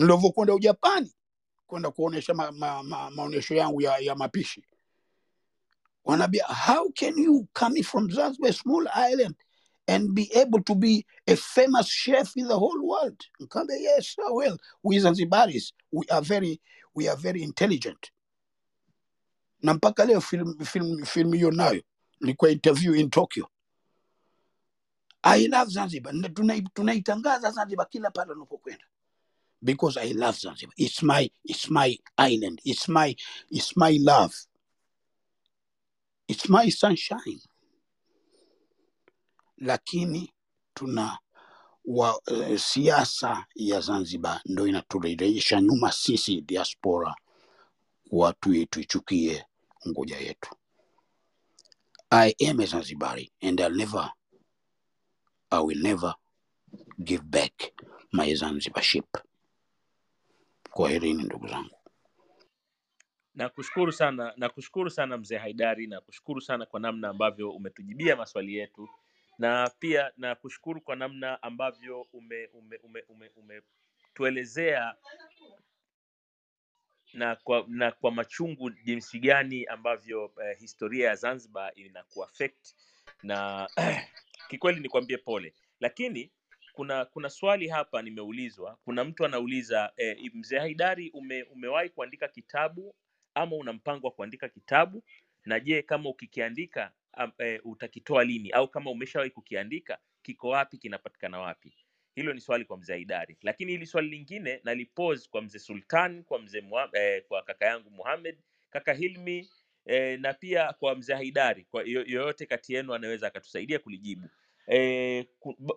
nilivyokwenda Ujapani kwenda kuonesha ma, ma, ma, maonyesho yangu ya, ya mapishi. Wanaambia how can you coming from Zanzibar small island and be able to be a famous chef in the whole world? Nikaambia yes oh well we Zanzibaris we are very we are very intelligent. Na mpaka leo film film film hiyo nayo nilikuwa interview in Tokyo. I love Zanzibar. Tunaitangaza tuna Zanzibar kila pale unapokwenda because I love Zanzibar. It's my it's my island. It's my it's my love. It's my sunshine. Lakini tuna wa uh, siasa ya Zanzibar ndo inaturejesha nyuma sisi diaspora watu tuichukie ngoja yetu. I am a Zanzibari and I'll never I will never give back my Zanzibarship kwaherini ndugu zangu. Nakushukuru sana, nakushukuru sana mzee Haidari, nakushukuru sana kwa namna ambavyo umetujibia maswali yetu, na pia nakushukuru kwa namna ambavyo ume, ume, ume, ume, umetuelezea na kwa, na kwa machungu jinsi gani ambavyo eh, historia ya Zanzibar inakuaffect na kikweli nikwambie pole, lakini kuna kuna swali hapa nimeulizwa. Kuna mtu anauliza eh, mzee Haidari, ume, umewahi kuandika kitabu ama una mpango wa kuandika kitabu, na je, kama ukikiandika eh, utakitoa lini, au kama umeshawahi kukiandika kiko wapi, kinapatikana wapi? Hilo ni swali kwa mzee Haidari, lakini hili swali lingine nalipose kwa mzee Sultan, kwa mzee Muha- eh, kwa kaka yangu muhamed kaka Hilmi eh, na pia kwa mzee Haidari, kwa yo- yoyote kati yenu anaweza akatusaidia kulijibu. Eh,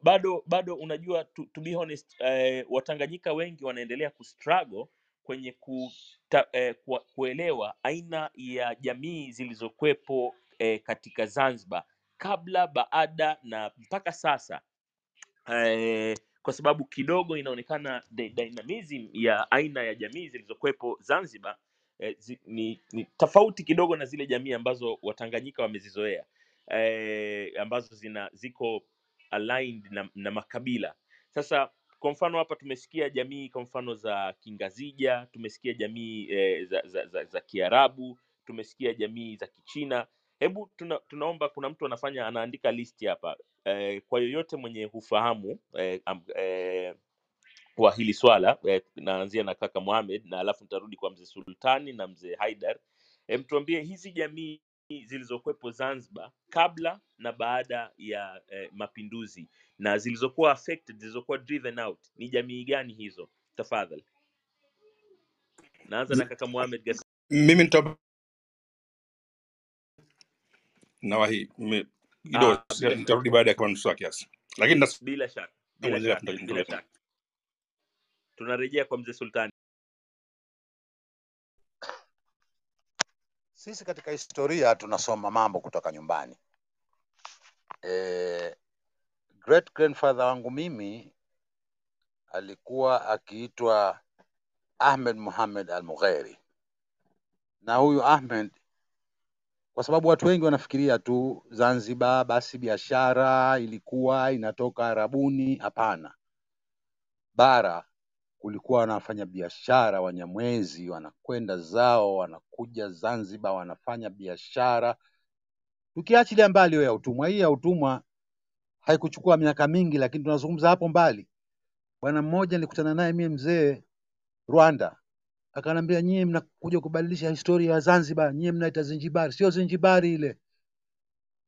bado bado unajua to, to be honest eh, Watanganyika wengi wanaendelea kustruggle kwenye kuta, eh, kuelewa aina ya jamii zilizokuwepo eh, katika Zanzibar kabla, baada na mpaka sasa. Eh, kwa sababu kidogo inaonekana dy- dynamism ya aina ya jamii zilizokuwepo Zanzibar eh, zi, ni, ni tofauti kidogo na zile jamii ambazo Watanganyika wamezizoea eh, ambazo zina ziko aligned na, na makabila. Sasa kwa mfano hapa tumesikia jamii kwa mfano za Kingazija, tumesikia jamii eh, za, za, za, za Kiarabu, tumesikia jamii za Kichina. Hebu tuna, tunaomba kuna mtu anafanya anaandika list hapa eh, kwa yoyote mwenye hufahamu eh, eh, wa hili swala eh, naanzia na kaka Mohamed na alafu nitarudi kwa mzee Sultani na mzee Haidar. Eh, mtuambie hizi jamii zilizokuwepo Zanzibar kabla na baada ya eh, mapinduzi. Na zilizokuwa affected, zilizokuwa driven out ni jamii gani hizo? Tafadhali, naanza na kaka Mohamed Gas mimi nita nawahi mimi- kidogo ah, bila, nitarudi baada ya kama nusu saa kiasi. Lakini bila shaka bila shaka. Tunarejea kwa mzee Sultani. Sisi katika historia tunasoma mambo kutoka nyumbani. E, great grandfather wangu mimi alikuwa akiitwa Ahmed Muhammad al-Mugheri, na huyu Ahmed, kwa sababu watu wengi wanafikiria tu Zanzibar basi biashara ilikuwa inatoka Arabuni. Hapana, bara kulikuwa wanafanya biashara Wanyamwezi, wanakwenda zao, wanakuja Zanzibar, wanafanya biashara, tukiachilia mbali ya utumwa. Hii ya utumwa haikuchukua miaka mingi, lakini tunazungumza hapo mbali. Bwana mmoja nilikutana naye mie mzee Rwanda, akanambia nyie mnakuja kubadilisha historia ya Zanzibar, nyie mnaita Zinjibari. Sio Zinjibari ile,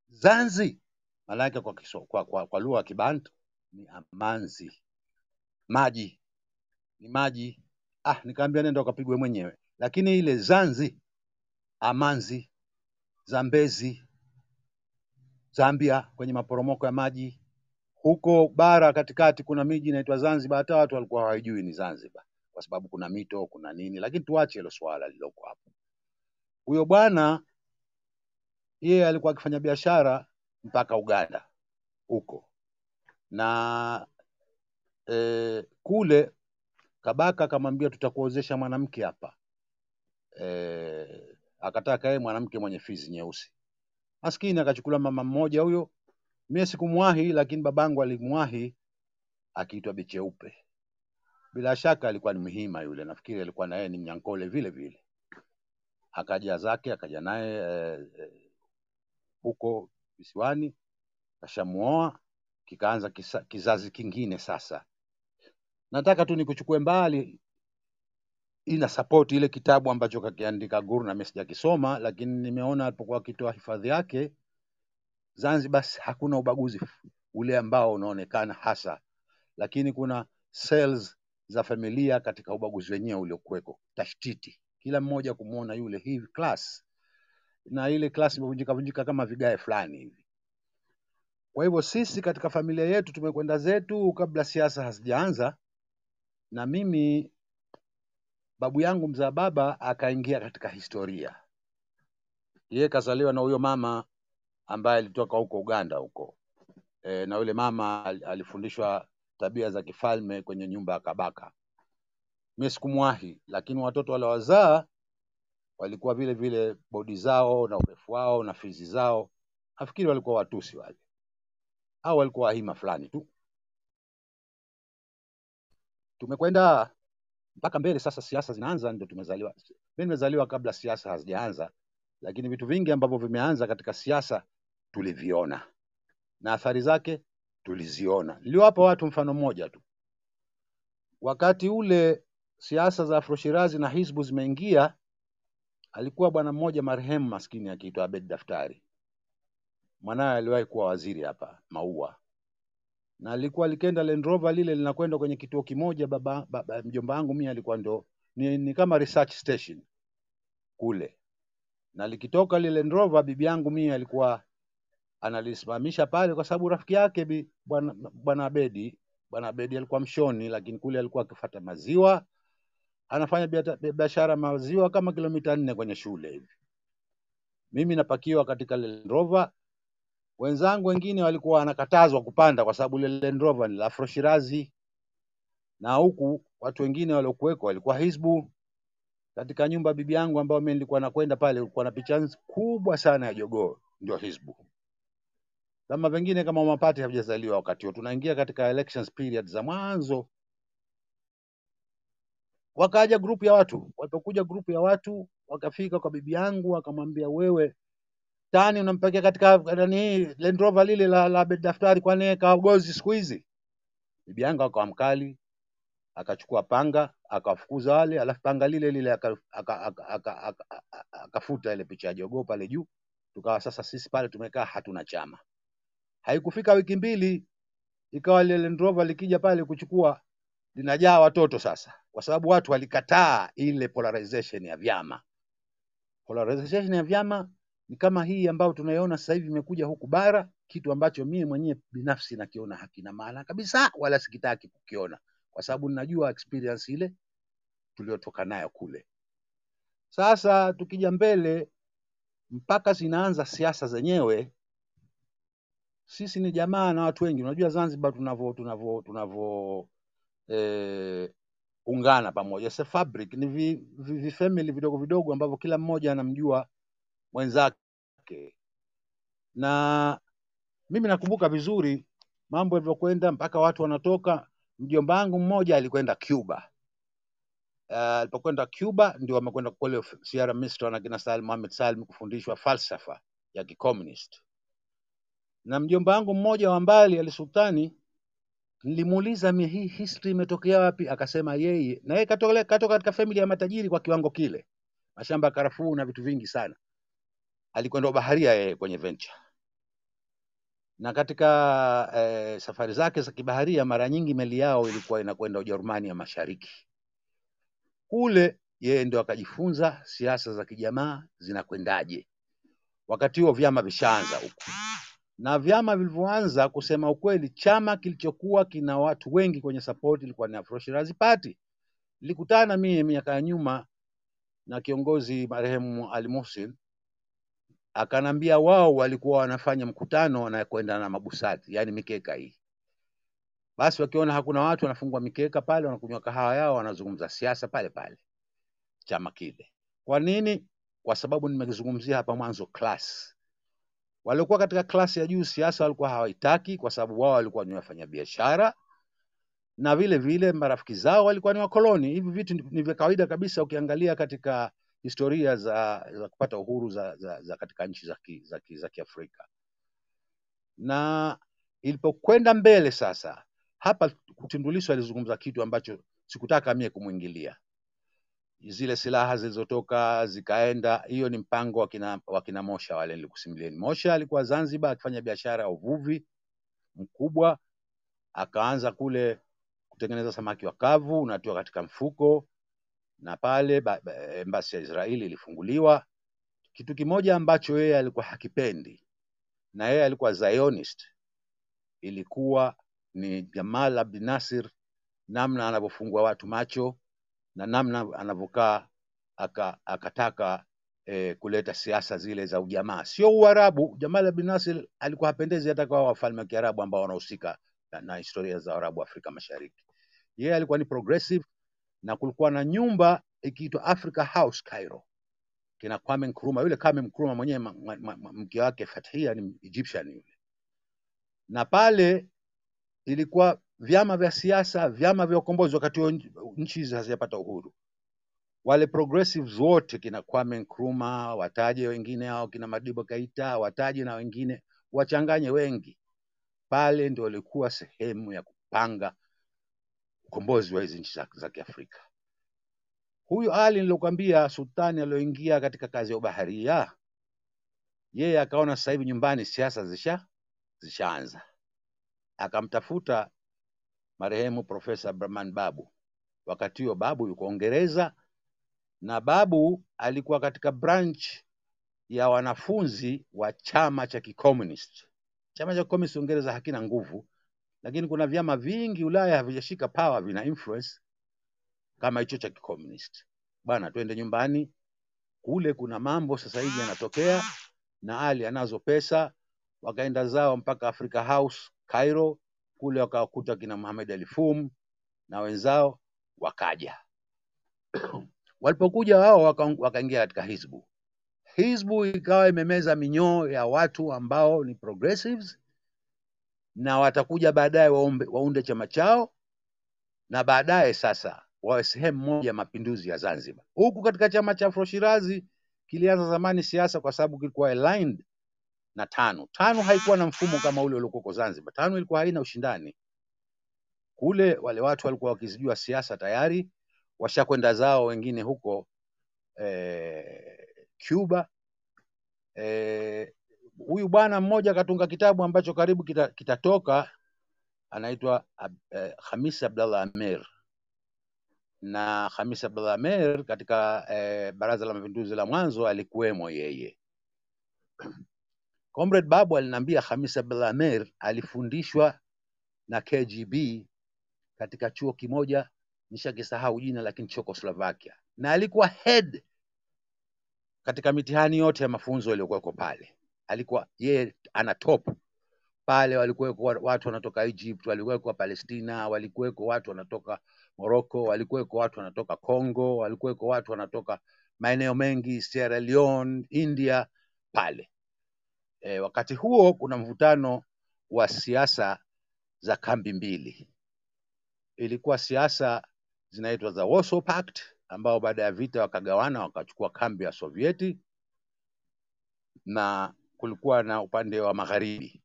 Zanzi maanake kwa, kwa, kwa, kwa lugha ya Kibantu ni amanzi, maji ni maji. Ah, nikaambia nenda ukapigwe mwenyewe, lakini ile Zanzi, amanzi, Zambezi, Zambia kwenye maporomoko ya maji huko bara katikati kuna miji inaitwa Zanzibar, hata watu walikuwa hawajui ni Zanzibar kwa sababu kuna mito, kuna nini, lakini tuache hilo swala lililoko hapo. Huyo bwana yeye alikuwa akifanya biashara mpaka Uganda huko na e, kule Kabaka akamwambia tutakuozesha mwanamke hapa e, akataka yeye mwanamke mwenye fizi nyeusi. Maskini akachukuliwa mama mmoja huyo, mie sikumwahi, lakini babangu alimwahi akiitwa Bicheupe. bila shaka alikuwa ni Mhima yule, nafikiri alikuwa na yeye ni Mnyankole vile vile. Akaja zake akaja naye e, huko visiwani, kashamuoa, kikaanza kizazi kingine sasa. Nataka tu nikuchukue mbali, ina support ile kitabu ambacho kakiandika Gurna, mimi sijakisoma, lakini nimeona alipokuwa akitoa hifadhi yake Zanzibar hakuna ubaguzi ule ambao unaonekana hasa, lakini kuna cells za familia katika ubaguzi wenyewe uliokuweko, tashtiti, kila mmoja kumwona yule hii class, na ile class imevunjika vunjika kama vigae fulani hivi. Kwa hivyo sisi katika familia yetu tumekwenda zetu kabla siasa hazijaanza, na mimi babu yangu mzaa baba akaingia katika historia. Yeye kazaliwa na huyo mama ambaye alitoka huko Uganda huko e, na yule mama al- alifundishwa tabia za kifalme kwenye nyumba ya Kabaka. Mimi sikumwahi, lakini watoto waliowazaa walikuwa vile vile bodi zao na urefu wao na fizi zao, nafikiri walikuwa Watusi wale au walikuwa Wahima fulani tu. Tumekwenda mpaka mbele sasa, siasa zinaanza, ndio tumezaliwa. Mimi nimezaliwa kabla siasa hazijaanza, lakini vitu vingi ambavyo vimeanza katika siasa tuliviona na athari zake tuliziona. Niliwapa watu mfano mmoja tu. Wakati ule siasa za Afroshirazi na Hizbu zimeingia, alikuwa bwana mmoja marehemu maskini akiitwa Abed Daftari. Mwanawe aliwahi kuwa waziri hapa Maua, na alikuwa likenda Land Rover lile linakwenda kwenye kituo kimoja. Baba, baba mjomba wangu mimi alikuwa ndo ni, ni kama research station kule, na likitoka lile Land Rover, bibi yangu mimi alikuwa analisimamisha pale kwa sababu rafiki yake bi- bwana Abedi bwana Abedi alikuwa mshoni, lakini kule alikuwa akifuata maziwa, anafanya biashara maziwa kama kilomita nne kwenye shule hivi. Mimi napakiwa katika Land Rover, wenzangu wengine walikuwa wanakatazwa kupanda kwa sababu ile Land Rover ni la Afro na huku watu wengine waliokuweko walikuwa Hizbu. Katika nyumba bibi yangu ambayo mimi nilikuwa nakwenda pale, kulikuwa na picha kubwa sana ya jogoo, ndio Hizbu. Kama pengine kama mapati havijazaliwa wakati huo, tunaingia katika elections period za mwanzo. Wakaja grupu ya watu, walipokuja grupu ya watu wakafika kwa bibi yangu, wakamwambia wewe tani unampakia katika nani Land Rover lile la, la Daftari, kwani kaogozi siku hizi? Bibi yangu akawa mkali, akachukua panga akawafukuza wale, alafu panga lile lile akafuta aka, aka, aka, aka, aka, akafuta ile picha ya jogoo pale juu. Tukawa sasa sisi pale tumekaa hatuna chama. Haikufika wiki mbili, ikawa lile Land Rover likija pale kuchukua linajaa watoto sasa, kwa sababu watu walikataa ile polarization ya vyama. Polarization ya vyama ni kama hii ambayo tunaiona sasa hivi imekuja huku bara, kitu ambacho mimi mwenyewe binafsi nakiona hakina maana kabisa, wala sikitaki kukiona, kwa sababu ninajua experience ile tuliyotoka nayo kule. Sasa tukija mbele, mpaka zinaanza siasa zenyewe, sisi ni jamaa na watu wengi. Unajua Zanzibar tunavyo tunavyo tunavyo eh, ungana pamoja, It's fabric, ni vi, vi, vi family vidogo vidogo ambavyo kila mmoja anamjua mwenzake, na mimi nakumbuka vizuri mambo yalivyokwenda mpaka watu wanatoka. Mjomba wangu mmoja alikwenda Cuba. Uh, Cuba ndio amekwenda kule Sierra Mistra na kina Salim Mohamed Salim kufundishwa falsafa ya kikomunist. Na mjomba wangu mmoja wa mbali Ali nilimuuliza mimi hii history imetokea wapi? Akasema yeye na yeye katoka katoka katika familia ya matajiri kwa kiwango kile, mashamba ya karafuu na vitu vingi sana. Alikwenda ubaharia yeye kwenye venture na katika eh, safari zake za kibaharia mara nyingi meli yao ilikuwa inakwenda Ujerumani ya Mashariki. Kule yeye ndio akajifunza siasa za kijamaa zinakwendaje. Wakati huo vyama vishaanza huko, na vyama vilivyoanza, kusema ukweli, chama kilichokuwa kina watu wengi kwenye support ilikuwa ni Afro Shirazi Party. Mimi miaka ya nyuma na kiongozi marehemu Ali Muhsin akanambia wao walikuwa wanafanya mkutano wanakwenda na mabusati, yani mikeka hii. Basi wakiona hakuna watu, wanafungua mikeka pale, wanakunywa kahawa yao, wanazungumza siasa pale pale chama kile. Kwa nini? Kwa sababu nimezungumzia hapa mwanzo class. Waliokuwa katika klasi ya juu siasa walikuwa hawaitaki, kwa sababu wao walikuwa ni wafanyabiashara na vile vile marafiki zao walikuwa ni wakoloni. Hivi vitu ni vya kawaida kabisa ukiangalia katika historia za, za kupata uhuru za, za, za katika nchi za, ki, za, ki, za Kiafrika. Na ilipokwenda mbele sasa, hapa Tundu Lissu alizungumza kitu ambacho sikutaka mie kumwingilia. Zile silaha zilizotoka zikaenda, hiyo ni mpango wa kina, wa kina Mosha wale nilikusimulieni. Mosha alikuwa Zanzibar akifanya biashara ya uvuvi mkubwa, akaanza kule kutengeneza samaki wakavu, unatoa katika mfuko, na pale ba- ba- embasi ya Israeli ilifunguliwa. Kitu kimoja ambacho yeye alikuwa hakipendi, na yeye alikuwa Zionist, ilikuwa ni Jamal Abdel Nasser, namna anavyofungua watu macho na namna anavyokaa akataka eh, kuleta siasa zile za ujamaa, sio Uarabu. Jamal Abdel Nasser alikuwa hapendezi hata kwa wafalme wa Kiarabu ambao wanahusika na, na historia za Arabu Afrika Mashariki. Yeye alikuwa ni progressive, na kulikuwa na nyumba ikiitwa Africa House Cairo, kina Kwame Nkrumah. Yule Kwame Nkrumah mwenyewe mke wake Fathia ni Egyptian yule, na pale ilikuwa vyama vya siasa, vyama vya ukombozi, wakati huo nchi hizi hazijapata uhuru. Wale progressives wote kina Kwame Nkrumah, wataje wengine hao, kina Madibo Keita, wataje na wengine, wachanganye wengi, pale ndio ilikuwa sehemu ya kupanga ukombozi wa hizi nchi za, Kiafrika. Huyu Ali nilokuambia, sultani alioingia katika kazi ya ubaharia, yeye akaona sasa hivi nyumbani siasa zisha zishaanza, akamtafuta marehemu Profesa Brahman Babu. Wakati huo Babu yuko Uingereza na Babu alikuwa katika branch ya wanafunzi wa chama cha kikomunist. Chama cha kikomunist Uingereza hakina nguvu, lakini kuna vyama vingi Ulaya havijashika power, vina influence kama hicho cha kikomunist. Bwana, twende nyumbani kule, kuna mambo sasa hivi yanatokea, na Ali anazo pesa. Wakaenda zao mpaka Africa House Cairo, kule wakawakuta kina Mohamed Ali Fum na wenzao, wakaja. Walipokuja wao waka- wakaingia katika Hizbu. Hizbu ikawa imemeza minyoo ya watu ambao ni progressives na watakuja baadaye waombe, waunde chama chao na baadaye sasa wawe sehemu moja ya mapinduzi ya Zanzibar. Huku katika chama cha Afro Shirazi kilianza zamani siasa kwa sababu kilikuwa aligned na TANU. TANU haikuwa na mfumo kama ule uliokuwako Zanzibar. TANU ilikuwa haina ushindani kule, wale watu walikuwa wakizijua siasa tayari, washakwenda zao wengine huko eh, Cuba. Eh, huyu bwana mmoja katunga kitabu ambacho karibu kita- kitatoka, anaitwa eh, Hamis Abdallah Amer na Hamis Abdallah Amer katika eh, Baraza la Mapinduzi la mwanzo alikuwemo yeye. Comrade Babu aliniambia Hamis Abdallah Amer alifundishwa na KGB katika chuo kimoja, nishakisahau jina, lakini Chekoslovakia, na alikuwa head katika mitihani yote ya mafunzo yaliyokuweko pale. Alikuwa yeye ana top pale, walikuweko watu wanatoka Egypt, walikuweko Palestina, walikuweko watu wanatoka Morocco, walikuweko watu wanatoka Congo, walikuweko watu wanatoka maeneo mengi Sierra Leone, India pale. E, wakati huo kuna mvutano wa siasa za kambi mbili. Ilikuwa siasa zinaitwa za Warsaw Pact ambao baada ya vita wakagawana wakachukua kambi ya Sovieti na kulikuwa na upande wa magharibi.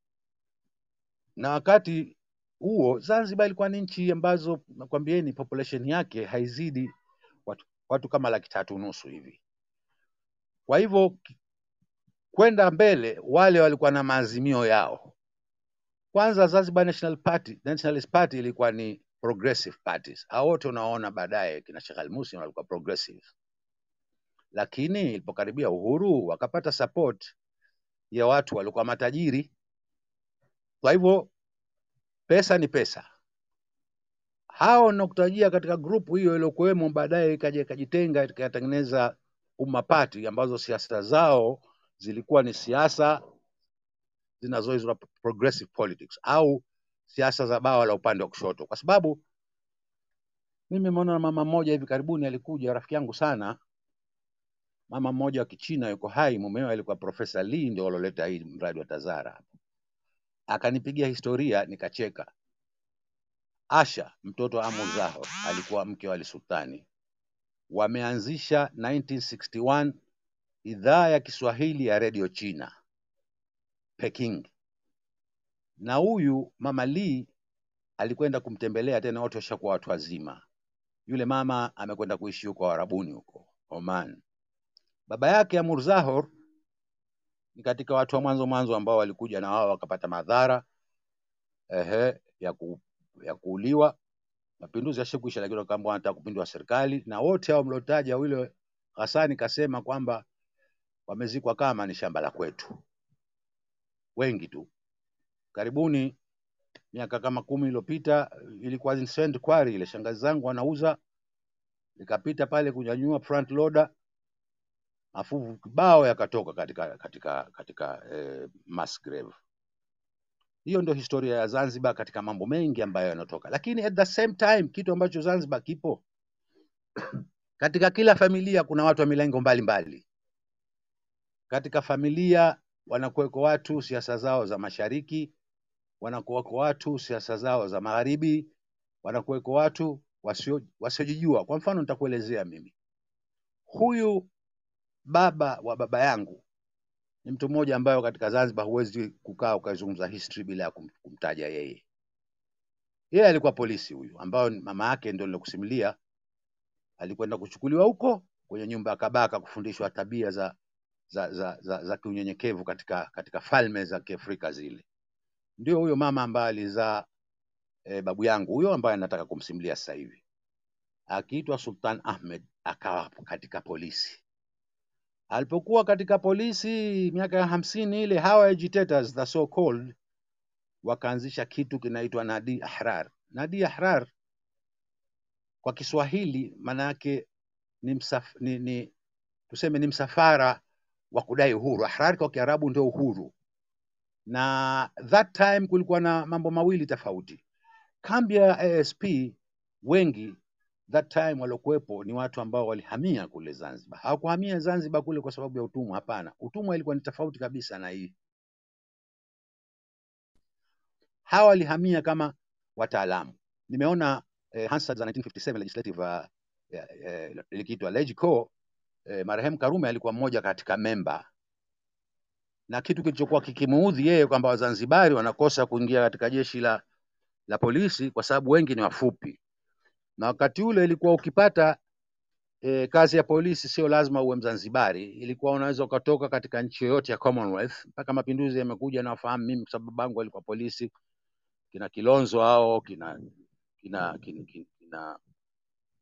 Na wakati huo Zanzibar ilikuwa ni nchi ambazo nakwambieni population yake haizidi watu, watu kama laki tatu nusu hivi. Kwa hivyo kwenda mbele, wale walikuwa na maazimio yao. Kwanza Zanzibar National Party, Nationalist Party ilikuwa ni progressive parties. Hao wote unaona baadaye kina Sheikh Al-Musi walikuwa progressive, lakini ilipokaribia uhuru wakapata support ya watu walikuwa matajiri. Kwa hivyo pesa ni pesa. Hao nakutajia katika grupu hiyo iliyokuwemo, baadaye ikaja ikajitenga ikatengeneza Umma Party ambazo siasa zao zilikuwa ni siasa zinazoitwa progressive politics au siasa za bawa la upande wa kushoto, kwa sababu mimi nimeona mama mmoja hivi karibuni alikuja, rafiki yangu sana, mama mmoja wa Kichina yuko hai, mumewe alikuwa Profesa Lee, ndio aloleta hii mradi wa Tazara. Akanipigia historia nikacheka. Asha mtoto wa Amur Zahor alikuwa mke wa Ali Sultani, wameanzisha 1961 idhaa ya Kiswahili ya redio China Peking, na huyu mama Lee alikwenda kumtembelea tena, wote washakuwa watu wazima. Yule mama amekwenda kuishi huko Arabuni huko Oman. Baba yake Amur Zahor ni katika watu wa mwanzo mwanzo ambao walikuja na wao wakapata madhara ehe, ya, ku, ya kuuliwa. Mapinduzi yashakwisha, lakini wakaambiwa wanataka kupindua serikali, na wote hao mliotaja, yule Hasani kasema kwamba wamezikwa kama ni shamba la kwetu, wengi tu. Karibuni miaka kama kumi iliyopita ilikuwa ni Quarry ile, shangazi zangu wanauza, nikapita pale kunyanyua front loader, mafuvu kibao yakatoka katika katika katika eh, mass grave. Hiyo ndio historia ya Zanzibar katika mambo mengi ambayo yanatoka, lakini at the same time kitu ambacho Zanzibar kipo katika kila familia kuna watu wa milengo mbalimbali. Katika familia wanakuweko watu siasa zao za mashariki, wanakuweko watu siasa zao za magharibi, wanakuweko watu wasio wasiojijua. Kwa mfano nitakuelezea mimi, huyu baba wa baba yangu ni mtu mmoja ambayo katika Zanzibar huwezi kukaa ukazungumza history bila ya kumtaja yeye. Yeye alikuwa polisi huyu, ambayo mama yake ndio nilokusimulia, alikwenda kuchukuliwa huko kwenye nyumba ya Kabaka kufundishwa tabia za za za, za, za kiunyenyekevu katika katika falme za Kiafrika zile. Ndio huyo mama ambaye alizaa e, babu yangu huyo ambaye anataka kumsimulia sasa hivi, akiitwa Sultan Ahmed, akawa katika polisi. Alipokuwa katika polisi miaka ya hamsini ile, hawa agitators the so called wakaanzisha kitu kinaitwa Nadi Ahrar. Nadi Ahrar kwa Kiswahili maana yake ni, msaf, ni, ni tuseme ni msafara wa kudai uhuru. Ahrar kwa Kiarabu ndio uhuru, na that time kulikuwa na mambo mawili tofauti. Kambi ya ASP wengi that time waliokuwepo ni watu ambao walihamia kule Zanzibar. Hawakuhamia Zanzibar kule kwa sababu ya utumwa, hapana. Utumwa ilikuwa ni tofauti kabisa na hii. Hawa walihamia kama wataalamu. Nimeona eh, Hansard za 1957 legislative uh, likiitwa LegCo eh, marehemu Karume alikuwa mmoja katika memba, na kitu kilichokuwa kikimuudhi yeye kwamba Wazanzibari wanakosa kuingia katika jeshi la, la polisi kwa sababu wengi ni wafupi, na wakati ule ilikuwa ukipata e, kazi ya polisi sio lazima uwe Mzanzibari, ilikuwa unaweza ukatoka katika nchi yoyote ya Commonwealth. Mpaka mapinduzi yamekuja, nawafahamu mimi kwa sababu babangu alikuwa polisi, kina Kilonzo hao kina kina kina, kina,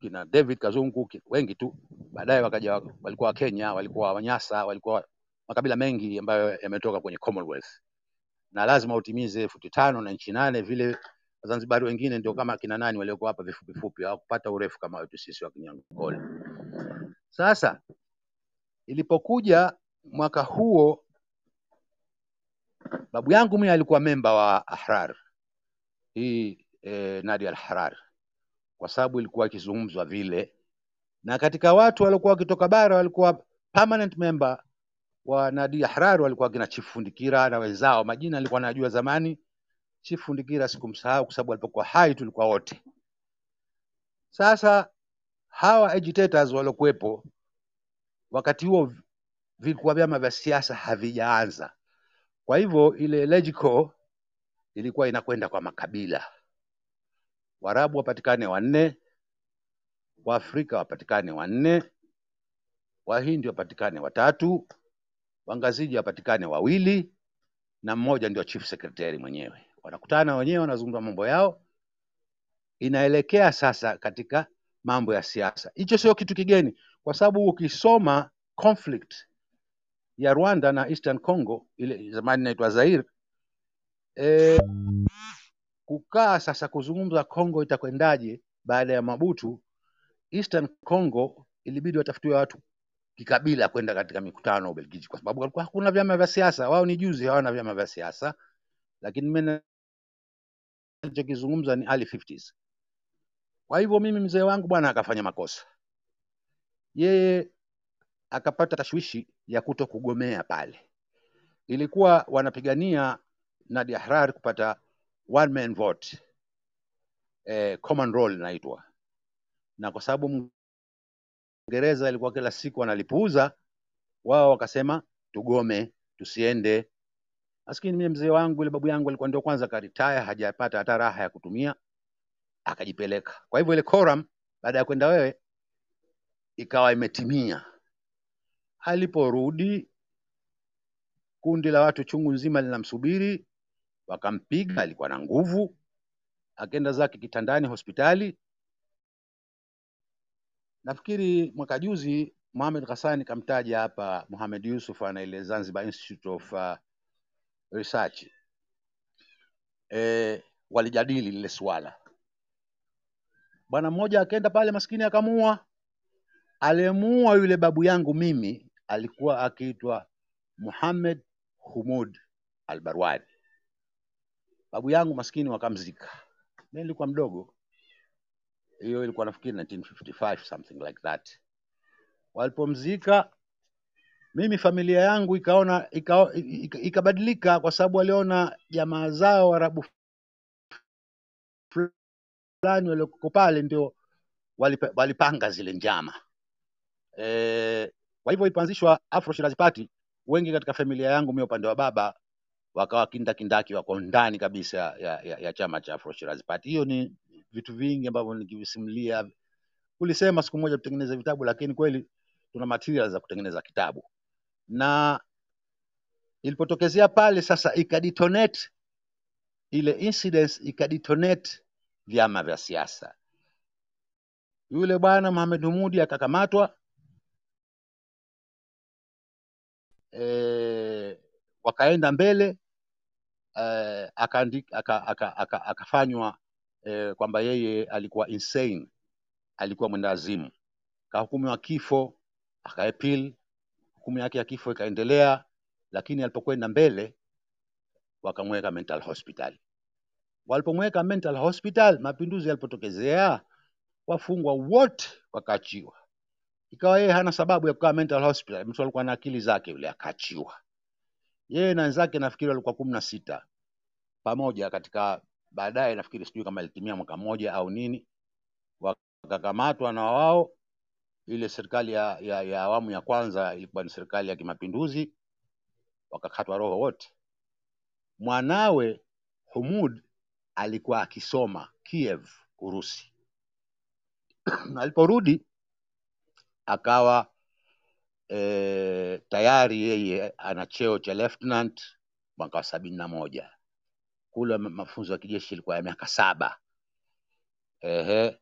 kina David Kazungu wengi tu. Baadaye wakaja walikuwa Wakenya, walikuwa Wanyasa, walikuwa makabila mengi ambayo yametoka kwenye Commonwealth, na lazima utimize futi tano na nchi nane. Vile Wazanzibari wengine ndio kama kina nani waliokuwa hapa vifupi fupi, hawakupata urefu kama wetu sisi wa Kinyankole. Sasa ilipokuja mwaka huo, babu yangu mimi alikuwa memba wa Ahrar hii eh, Nadi al-Ahrar kwa sababu ilikuwa ikizungumzwa vile, na katika watu waliokuwa wakitoka bara walikuwa permanent member wa Nadi Ahrar walikuwa kina Chief Fundikira na wenzao, majina alikuwa najua zamani. Chief Fundikira sikumsahau kwa sababu alipokuwa hai tulikuwa wote. Sasa hawa agitators waliokuwepo wakati huo vilikuwa vyama vya siasa havijaanza, kwa hivyo ile legico ilikuwa inakwenda kwa makabila. Waarabu wapatikane wanne, Waafrika wapatikane wanne, Wahindi wapatikane watatu, Wangaziji wapatikane wawili na mmoja ndio chief secretary mwenyewe. Wanakutana wenyewe, wanazungumza mambo yao, inaelekea sasa katika mambo ya siasa. Hicho sio kitu kigeni, kwa sababu ukisoma conflict ya Rwanda na Eastern Congo, ile zamani inaitwa Zaire, e, kukaa sasa kuzungumza Congo itakwendaje baada ya Mabutu, Eastern Congo ilibidi watafutiwe watu kikabila kwenda katika mikutano Ubelgiji, kwa sababu hakuna vyama vya siasa. Wao ni juzi hawana vyama vya siasa, lakini mimi nachokizungumza ni early 50s. Kwa hivyo mimi mzee wangu bwana akafanya makosa, yeye akapata tashwishi ya kuto kugomea pale. Ilikuwa wanapigania Nadi Ahrar kupata one man vote eh, common roll inaitwa, na kwa sababu Mwingereza alikuwa kila siku analipuuza, wao wakasema tugome, tusiende. Maskini mie mzee wangu ile babu yangu alikuwa ndio kwanza karitaya, hajapata hata raha ya kutumia, akajipeleka. Kwa hivyo ile quorum baada ya kwenda wewe ikawa imetimia. Aliporudi kundi la watu chungu nzima linamsubiri, wakampiga, alikuwa na nguvu, akaenda zake kitandani hospitali. Nafikiri mwaka juzi Mohamed Ghassani kamtaja hapa Mohamed Yusuf ana ile Zanzibar Institute of uh, Research e, walijadili lile swala. Bwana mmoja akaenda pale, maskini akamuua. Aliyemuua yule babu yangu mimi alikuwa akiitwa Muhammad Humud Albarwadi. Babu yangu maskini wakamzika, mimi nilikuwa mdogo, hiyo ilikuwa nafikiri 1955 something like that. Walipomzika mimi familia yangu ikaona ika, ika, ikabadilika kwa sababu waliona jamaa zao Arabu fulani walioko pale ndio walipa- walipanga zile njama e, kwa hivyo ilipoanzishwa Afro Shirazi Party, wengi katika familia yangu mimi upande wa baba wakawa kindakindaki, wako ndani kabisa ya, ya, ya chama cha Afro Shirazi Party. Hiyo ni vitu vingi ambavyo nikivisimulia, ulisema siku moja tutengeneze vitabu, lakini kweli tuna material za kutengeneza kitabu, na ilipotokezea pale sasa ikadetonate ile incidents, ikadetonate vyama vya siasa. Yule bwana Mohamed Humudi akakamatwa e, wakaenda mbele e, akaandi- aka, aka, aka, akafanywa e, kwamba yeye alikuwa insane, alikuwa mwendawazimu, kahukumiwa kifo, akaapil, hukumu yake ya kifo ikaendelea, lakini alipokwenda mbele wakamweka mental hospital. Walipomweka mental hospital, mapinduzi yalipotokezea, wafungwa wote wakaachiwa. Ikawa yeye hana sababu ya kukaa mental hospital, mtu alikuwa na akili zake yule, akaachiwa. Yeye na wenzake nafikiri walikuwa kumi na sita pamoja katika baadaye, nafikiri sijui kama ilitimia mwaka mmoja au nini, wakakamatwa na wao. Ile serikali ya, ya, ya awamu ya kwanza ilikuwa ni serikali ya kimapinduzi, wakakatwa roho wote. Mwanawe Humud alikuwa akisoma Kiev, Urusi. Aliporudi akawa e, tayari yeye ana cheo cha lieutenant mwaka wa sabini na moja. Kule mafunzo ya kijeshi ilikuwa ya miaka saba. Ehe,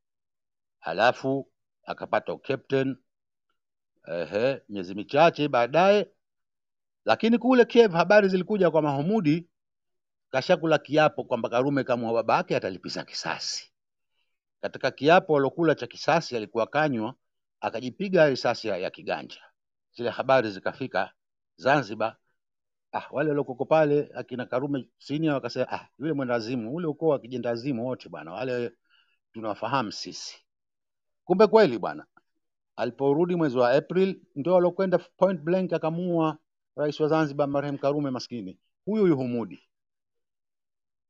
halafu akapata ukapteni miezi michache baadaye. Lakini kule Kiev habari zilikuja kwa Mahmudi kashakula kiapo kwamba Karume kama baba yake atalipiza kisasi. Katika kiapo alokula cha kisasi alikuwa kanywa, akajipiga risasi ya, kiganja. Zile habari zikafika Zanzibar. Ah, wale waliokoko pale akina Karume senior wakasema, ah, yule mwendazimu ule ukoo wa kijendazimu wote bwana, wale tunawafahamu sisi. Kumbe kweli bwana, aliporudi mwezi wa April ndio alokwenda point blank akamuua rais wa Zanzibar marehemu Karume maskini, huyu huyu Humudi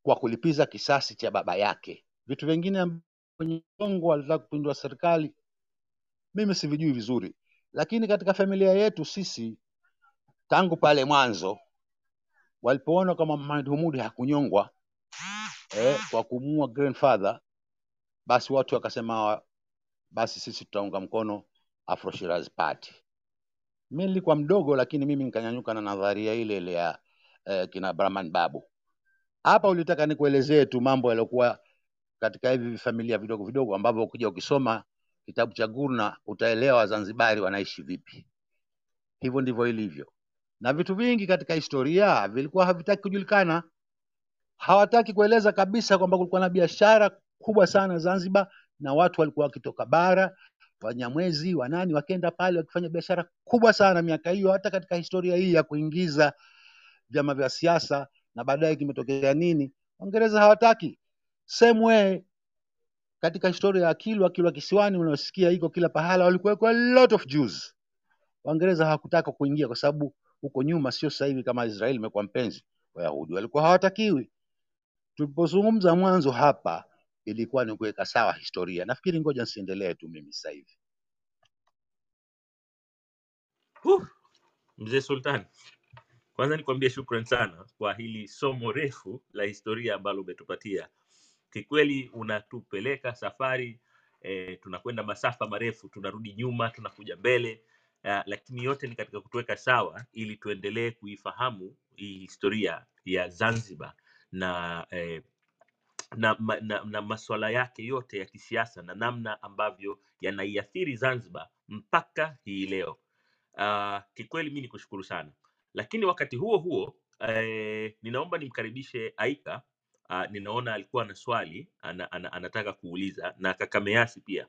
kwa kulipiza kisasi cha baba yake. Vitu vingine ambavyo kwenye Kongo alitaka kupindua serikali, mimi sivijui vizuri, lakini katika familia yetu sisi tangu pale mwanzo walipoona kama Mohamed Humudi hakunyongwa eh, kwa kumuua grandfather, basi watu wakasema basi sisi tutaunga mkono Afro Shirazi Party. Mimi nilikuwa mdogo, lakini mimi nikanyanyuka na nadharia ile ile ya eh, kina Brahman Babu. Hapa ulitaka nikuelezee tu mambo yaliokuwa katika hivi familia vidogo vidogo ambavyo ukija ukisoma kitabu cha Gurna utaelewa Wazanzibari wanaishi vipi. Hivyo ndivyo ilivyo, na vitu vingi katika historia vilikuwa havitaki kujulikana. Hawataki kueleza kabisa kwamba kulikuwa na biashara kubwa sana Zanzibar, na watu walikuwa wakitoka bara, Wanyamwezi, wanani, wakenda pale wakifanya biashara kubwa sana miaka hiyo, hata katika historia hii ya kuingiza vyama vya siasa na baadaye kimetokea nini, Waingereza hawataki. Same way katika historia ya Kilwa, Kilwa Kisiwani unaosikia iko kila pahala, walikuweko a lot of Jews. Waingereza hawakutaka kuingia kwa sababu huko nyuma, sio sasa hivi kama Israeli imekuwa mpenzi, Wayahudi walikuwa hawatakiwi. Tulipozungumza mwanzo hapa ilikuwa ni kuweka sawa historia. Nafikiri ngoja nisiendelee tu mimi sasa hivi. Huh, mzee Sultan, kwanza nikwambie shukran sana kwa hili somo refu la historia ambalo umetupatia. Kikweli unatupeleka safari eh, tunakwenda masafa marefu, tunarudi nyuma, tunakuja mbele uh, lakini yote ni katika kutuweka sawa ili tuendelee kuifahamu hii historia ya Zanzibar na eh, na, ma- na, na masuala yake yote ya kisiasa na namna ambavyo yanaiathiri Zanzibar mpaka hii leo. Uh, kikweli mi nikushukuru sana, lakini wakati huo huo eh, ninaomba nimkaribishe Aika. Uh, ninaona alikuwa na swali ana, ana, anataka kuuliza na kaka Measi pia